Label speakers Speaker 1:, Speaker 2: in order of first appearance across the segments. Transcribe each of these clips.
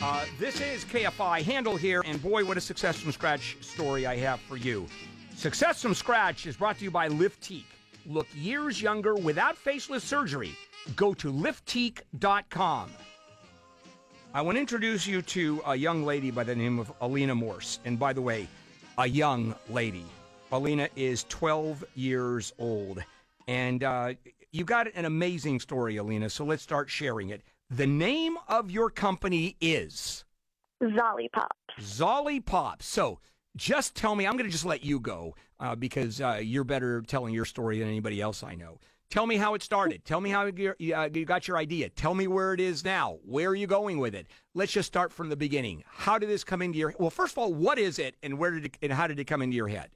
Speaker 1: Uh, this is KFI Handel here, and boy, what a success from scratch story I have for you. Success from scratch is brought to you by Liftique. Look years younger without faceless surgery. Go to liftique.com. I want to introduce you to a young lady by the name of Alina Morse. And by the way, a young lady. Alina is 12 years old. And uh, you got an amazing story, Alina, so let's start sharing it. The name of your company is
Speaker 2: Zollipop.
Speaker 1: Zolly Pop. So just tell me, I'm going to just let you go uh, because uh, you're better telling your story than anybody else I know. Tell me how it started. Tell me how you, uh, you got your idea. Tell me where it is now. Where are you going with it? Let's just start from the beginning. How did this come into your? Well, first of all, what is it, and where did it, and how did it come into your head?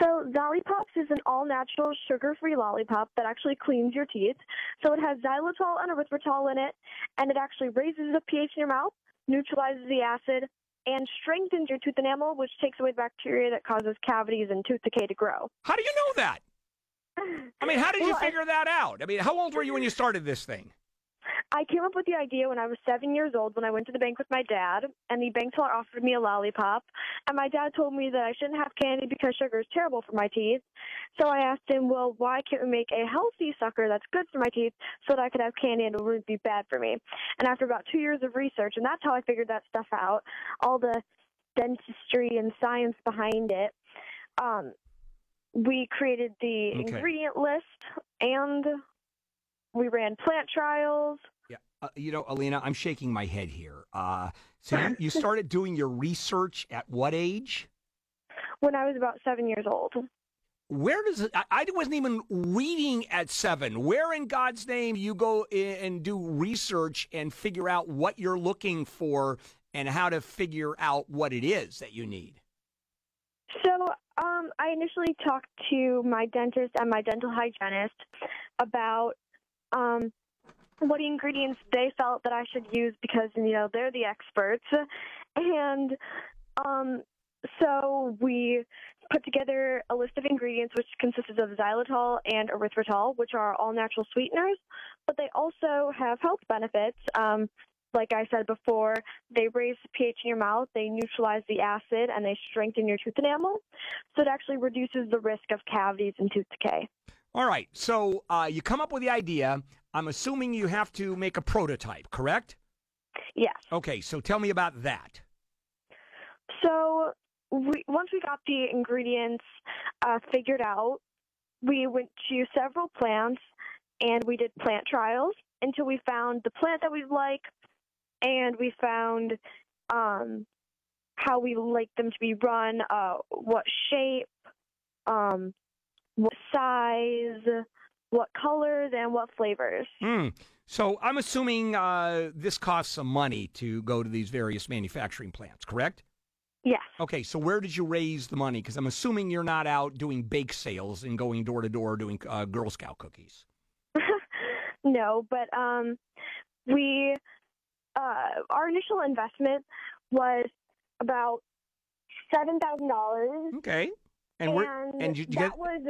Speaker 2: So Zollipops is an all-natural sugar-free lollipop that actually cleans your teeth. So it has xylitol and erythritol in it, and it actually raises the pH in your mouth, neutralizes the acid, and strengthens your tooth enamel, which takes away the bacteria that causes cavities and tooth decay to grow.
Speaker 1: How do you know that? I mean, how did you
Speaker 2: Well, I-
Speaker 1: figure that out? I mean, how old were you when you started this thing?
Speaker 2: I came up with the idea when I was seven years old when I went to the bank with my dad, and the bank teller offered me a lollipop. And my dad told me that I shouldn't have candy because sugar is terrible for my teeth. So I asked him, well, why can't we make a healthy sucker that's good for my teeth so that I could have candy and it wouldn't be bad for me? And after about two years of research, and that's how I figured that stuff out, all the dentistry and science behind it, um, we created the
Speaker 1: Okay.
Speaker 2: ingredient list and we ran plant trials.
Speaker 1: Yeah, uh, you know, Alina, I'm shaking my head here. Uh, so you, you started doing your research at what age?
Speaker 2: when I was about seven years old.
Speaker 1: Where does it? I, I wasn't even reading at seven. Where in God's name you go in and do research and figure out what you're looking for and how to figure out what it is that you need?
Speaker 2: So um, I initially talked to my dentist and my dental hygienist about um, what ingredients they felt that I should use because you know they're the experts, and um, so we put together a list of ingredients which consisted of xylitol and erythritol, which are all natural sweeteners, but they also have health benefits. Um, like I said before, they raise the pH in your mouth, they neutralize the acid, and they strengthen your tooth enamel. So it actually reduces the risk of cavities and tooth decay.
Speaker 1: All right. So uh, you come up with the idea. I'm assuming you have to make a prototype, correct?
Speaker 2: Yes.
Speaker 1: Okay. So tell me about that.
Speaker 2: So we, once we got the ingredients uh, figured out, we went to several plants and we did plant trials until we found the plant that we like, and we found um, how we like them to be run, uh, what shape, um, what size, what colors, and what flavors.
Speaker 1: Hmm. So I'm assuming uh, this costs some money to go to these various manufacturing plants, correct?
Speaker 2: Yes.
Speaker 1: Okay, so where did you raise the money? Because I'm assuming you're not out doing bake sales and going door to door doing uh, Girl Scout cookies.
Speaker 2: no, but um, we uh, our initial investment was about seven thousand dollars,
Speaker 1: Okay, and where
Speaker 2: and,
Speaker 1: and you, you
Speaker 2: that
Speaker 1: get
Speaker 2: was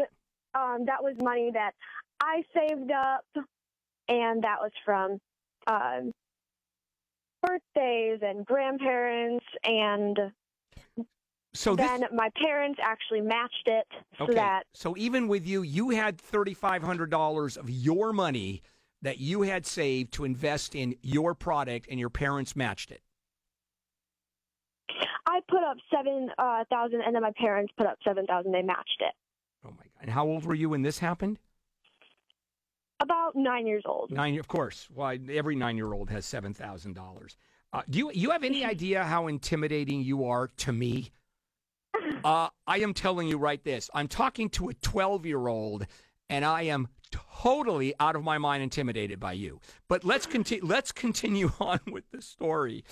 Speaker 2: um, that was money that I saved up, and that was from um, birthdays and grandparents, and
Speaker 1: so this
Speaker 2: then my parents actually matched it so
Speaker 1: okay.
Speaker 2: that
Speaker 1: So even with you, you had thirty five hundred dollars of your money that you had saved to invest in your product, and your parents matched it.
Speaker 2: I put up seven uh, thousand, and then my parents put up seven thousand. They matched it.
Speaker 1: And how old were you when this happened?
Speaker 2: About nine years old.
Speaker 1: Nine, of course. Well, every nine-year-old has seven thousand dollars. Uh, do you you have any idea how intimidating you are to me? Uh, I am telling you right this. I'm talking to a twelve-year-old, and I am totally out of my mind intimidated by you. But let's continue. Let's continue on with the story.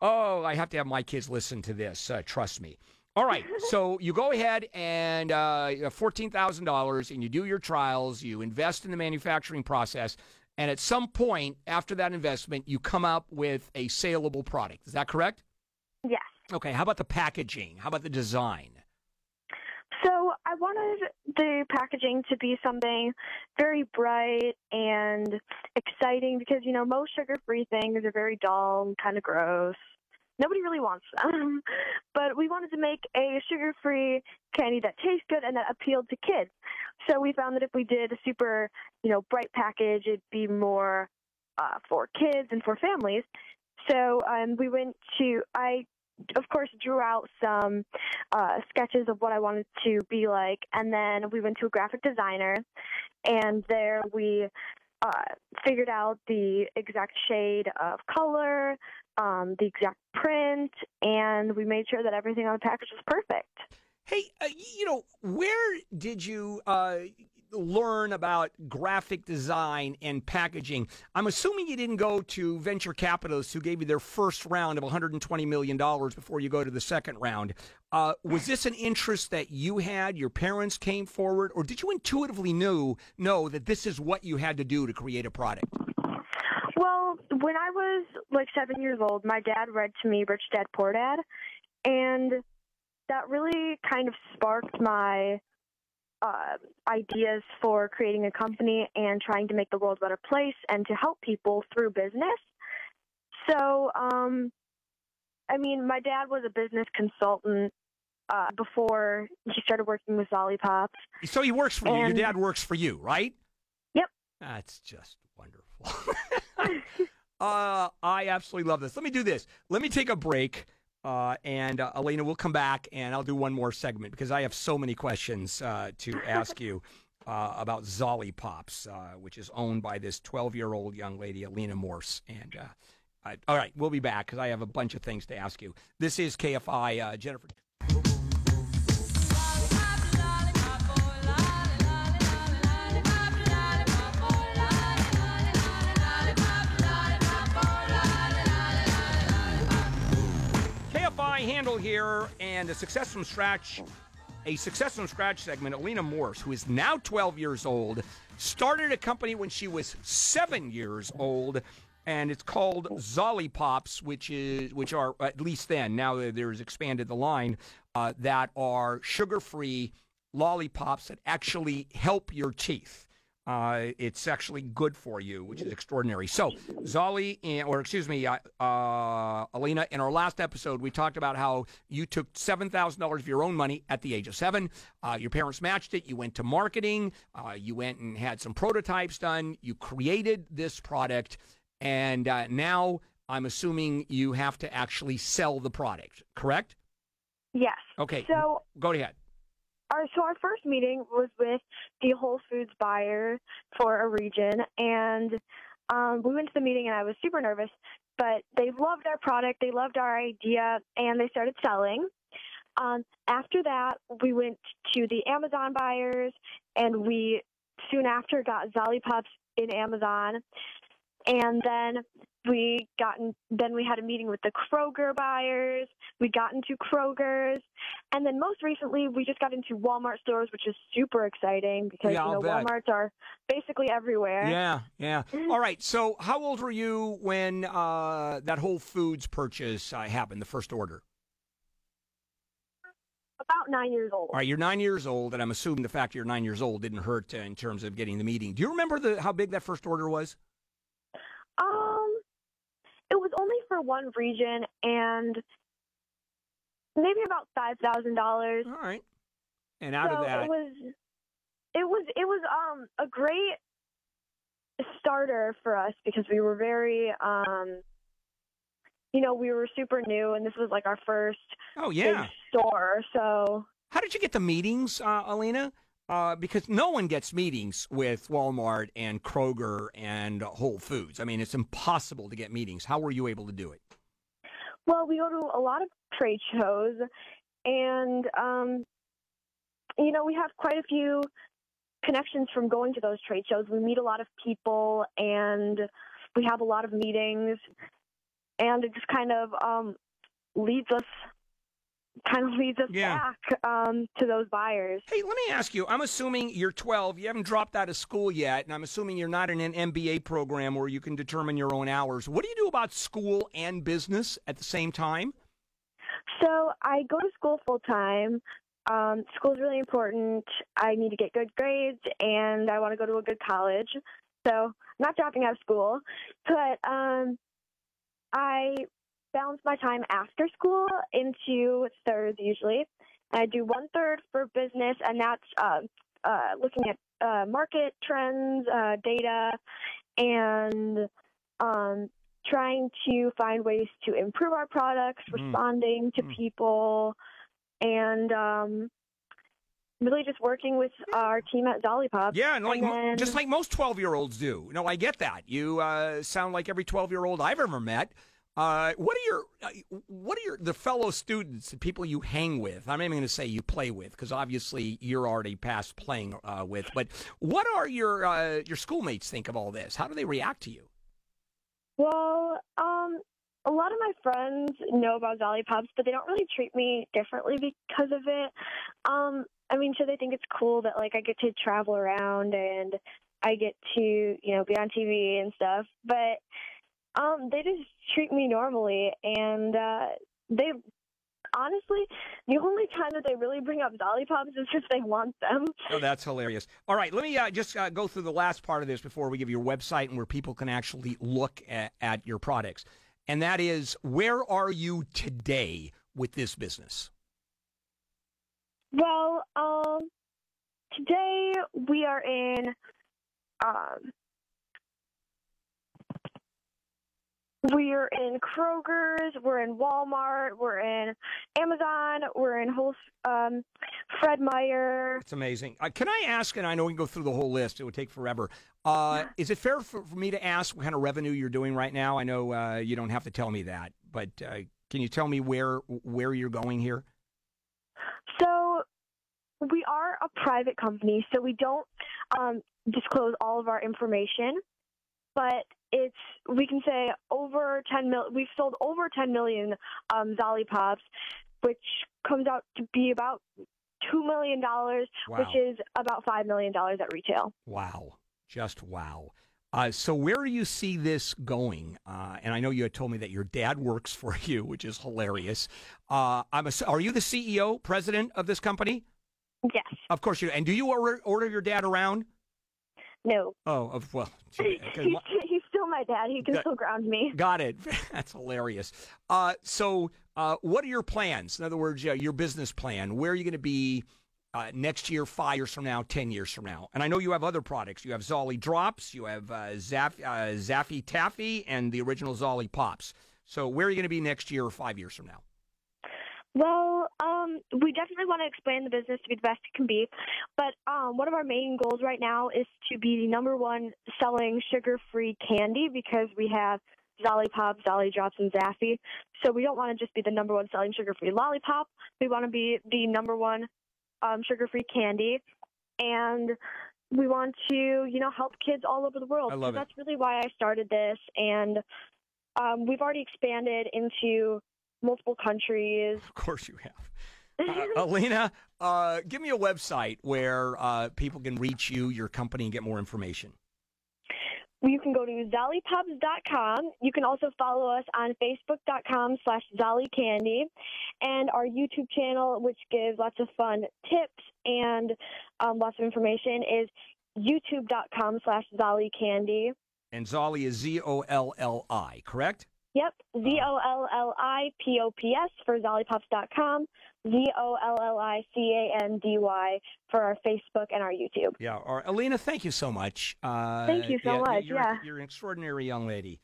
Speaker 1: Oh, I have to have my kids listen to this. Uh, trust me. All right, so you go ahead and uh, fourteen thousand dollars, and you do your trials. You invest in the manufacturing process, and at some point after that investment, you come up with a saleable product. Is that correct?
Speaker 2: Yes.
Speaker 1: Okay. How about the packaging? How about the design?
Speaker 2: So I wanted the packaging to be something very bright and exciting because, you know, most sugar free things are very dull and kind of gross. Nobody really wants them. but we wanted to make a sugar free candy that tastes good and that appealed to kids. So we found that if we did a super, you know, bright package, it'd be more uh, for kids and for families. So um, we went to, I of course, drew out some uh, sketches of what I wanted to be like, and then we went to a graphic designer, and there we uh, figured out the exact shade of color, um, the exact print, and we made sure that everything on the package was perfect.
Speaker 1: Hey, uh, you know, where did you uh, learn about graphic design and packaging. I'm assuming you didn't go to venture capitalists who gave you their first round of $120 million before you go to the second round. Uh, was this an interest that you had? Your parents came forward, or did you intuitively know know that this is what you had to do to create a product?
Speaker 2: Well, when I was like seven years old, my dad read to me Rich Dad Poor Dad, and that really kind of sparked my uh, ideas for creating a company and trying to make the world a better place and to help people through business. So, um, I mean, my dad was a business consultant uh, before he started working with Zollipops.
Speaker 1: So he works for you. Your dad works for you, right?
Speaker 2: Yep.
Speaker 1: That's just wonderful. uh, I absolutely love this. Let me do this. Let me take a break. Uh, and uh, Elena, we'll come back and I'll do one more segment because I have so many questions uh, to ask you uh, about Zollipops, uh, which is owned by this 12 year old young lady, Elena Morse. And uh, all right, we'll be back because I have a bunch of things to ask you. This is KFI, Jennifer. Handel here, and a success from scratch, a success from scratch segment. Alina Morse, who is now 12 years old, started a company when she was seven years old, and it's called Zollipops, which is which are at least then now there's expanded the line uh, that are sugar-free lollipops that actually help your teeth. Uh, it's actually good for you, which is extraordinary. So, Zolli, or excuse me, uh, uh, Alina, in our last episode, we talked about how you took $7,000 of your own money at the age of seven. Uh, your parents matched it. You went to marketing. Uh, you went and had some prototypes done. You created this product. And uh, now I'm assuming you have to actually sell the product, correct?
Speaker 2: Yes.
Speaker 1: Okay.
Speaker 2: So,
Speaker 1: go ahead
Speaker 2: our so our first meeting was with the Whole Foods buyer for a region, and um, we went to the meeting, and I was super nervous. But they loved our product, they loved our idea, and they started selling. Um, after that, we went to the Amazon buyers, and we soon after got Zollipops in Amazon. And then we gotten then we had a meeting with the Kroger buyers. We got into Kroger's, and then most recently we just got into Walmart stores, which is super exciting because
Speaker 1: yeah,
Speaker 2: you know
Speaker 1: bet.
Speaker 2: WalMarts are basically everywhere.
Speaker 1: Yeah, yeah. All right. So, how old were you when uh, that Whole Foods purchase uh, happened? The first order.
Speaker 2: About nine years old.
Speaker 1: All right, you're nine years old, and I'm assuming the fact you're nine years old didn't hurt uh, in terms of getting the meeting. Do you remember the how big that first order was?
Speaker 2: Um, it was only for one region and maybe about five thousand dollars.
Speaker 1: All right. And out
Speaker 2: so
Speaker 1: of that,
Speaker 2: it was it was it was um a great starter for us because we were very um you know we were super new and this was like our first
Speaker 1: oh yeah
Speaker 2: store so
Speaker 1: how did you get the meetings uh, alina uh, because no one gets meetings with Walmart and Kroger and Whole Foods. I mean, it's impossible to get meetings. How were you able to do it?
Speaker 2: Well, we go to a lot of trade shows, and um, you know, we have quite a few connections from going to those trade shows. We meet a lot of people, and we have a lot of meetings, and it just kind of um, leads us kind of leads us
Speaker 1: yeah.
Speaker 2: back um, to those buyers.
Speaker 1: Hey, let me ask you. I'm assuming you're 12. You haven't dropped out of school yet, and I'm assuming you're not in an MBA program where you can determine your own hours. What do you do about school and business at the same time?
Speaker 2: So I go to school full time, um, school's really important. I need to get good grades, and I want to go to a good college. So, not dropping out of school, but um, I balance my time after school into thirds usually. I do one third for business, and that's uh, uh, looking at uh, market trends, uh, data, and um, trying to find ways to improve our products,
Speaker 1: Mhm.
Speaker 2: responding to
Speaker 1: Mm.
Speaker 2: people, and um, really just working with our team at Zollipop.
Speaker 1: Yeah, and like
Speaker 2: And
Speaker 1: mo-
Speaker 2: then-
Speaker 1: just like most twelve year olds do. No, I get that. You uh, sound like every twelve year old I've ever met. Uh, what are your uh, what are your the fellow students, the people you hang with? I'm even going to say you play with because obviously you're already past playing uh, with. But what are your uh, your schoolmates think of all this? How do they react to you?
Speaker 2: Well, um, a lot of my friends know about Zollipops, but they don't really treat me differently because of it. Um, I mean, so they think it's cool that like I get to travel around and I get to, you know, be on TV and stuff, but um, they just treat me normally, and uh, they honestly, the only time that they really bring up Zollipops is if they want them.
Speaker 1: Oh, that's hilarious. All right, let me uh, just uh, go through the last part of this before we give your website and where people can actually look at, at your products. And that is, where are you today with this business?
Speaker 2: Well, um, today we are in, um, we're in Kroger's, we're in Walmart, we're in Amazon, we're in Whole, um, Fred Meyer.
Speaker 1: It's amazing. Uh, can I ask, and I know we can go through the whole list, it would take forever. Uh, is it fair for, for me to ask what kind of revenue you're doing right now? I know uh, you don't have to tell me that, but uh, can you tell me where where you're going here?
Speaker 2: So we are a private company, so we don't um, disclose all of our information, but it's we can say over 10 mil. We've sold over 10 million um, Zollipops, which comes out to be about two million dollars,
Speaker 1: Wow.
Speaker 2: which is about five million dollars at retail.
Speaker 1: Wow. Just wow. Uh, so where do you see this going? Uh, and I know you had told me that your dad works for you, which is hilarious. Uh, I'm a, are you the CEO, president of this company?
Speaker 2: Yes.
Speaker 1: Of course you. And do you order, order your dad around?
Speaker 2: No.
Speaker 1: Oh, of, well, gee,
Speaker 2: He's, he's still my dad. He can still ground me.
Speaker 1: got it. That's hilarious. Uh, so, uh, what are your plans? In other words, uh, your business plan. Where are you going to be uh, next year, five years from now, ten years from now? And I know you have other products. You have Zolli Drops, you have uh, Zaff, uh, Zaffi Taffy, and the original Zollipops. So, where are you going to be next year or five years from now?
Speaker 2: Well, um, we definitely want to expand the business to be the best it can be. But um, one of our main goals right now is to be the number one selling sugar free candy because we have Zolly Pop, Zolli Drops, and Zaffi. So we don't want to just be the number one selling sugar free lollipop. We want to be the number one um, sugar free candy. And we want to, you know, help kids all over the world.
Speaker 1: I love
Speaker 2: so
Speaker 1: it.
Speaker 2: that's really why I started this. And um, we've already expanded into multiple countries.
Speaker 1: Of course, you have. Uh, Alina, uh, give me a website where uh, people can reach you, your company, and get more information.
Speaker 2: You can go to zollipops.com. You can also follow us on facebook.com slash zollicandy and our YouTube channel, which gives lots of fun tips and um, lots of information, is youtube.com slash zollicandy.
Speaker 1: And Zolli is Z O L L I, correct?
Speaker 2: Yep, Z-O-L-L-I-P-O-P-S for zollipops.com, Z-O-L-L-I-C-A-N-D-Y for our Facebook and our YouTube.
Speaker 1: Yeah. Or Alina, thank you so much. Uh,
Speaker 2: Thank you so much,
Speaker 1: You're,
Speaker 2: yeah.
Speaker 1: you're an extraordinary young lady.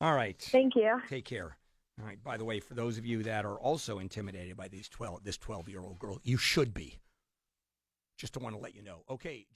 Speaker 1: All right.
Speaker 2: Thank you.
Speaker 1: Take care. All right. By the way, for those of you that are also intimidated by these twelve, this twelve-year-old girl, you should be. Just to want to let you know. Okay.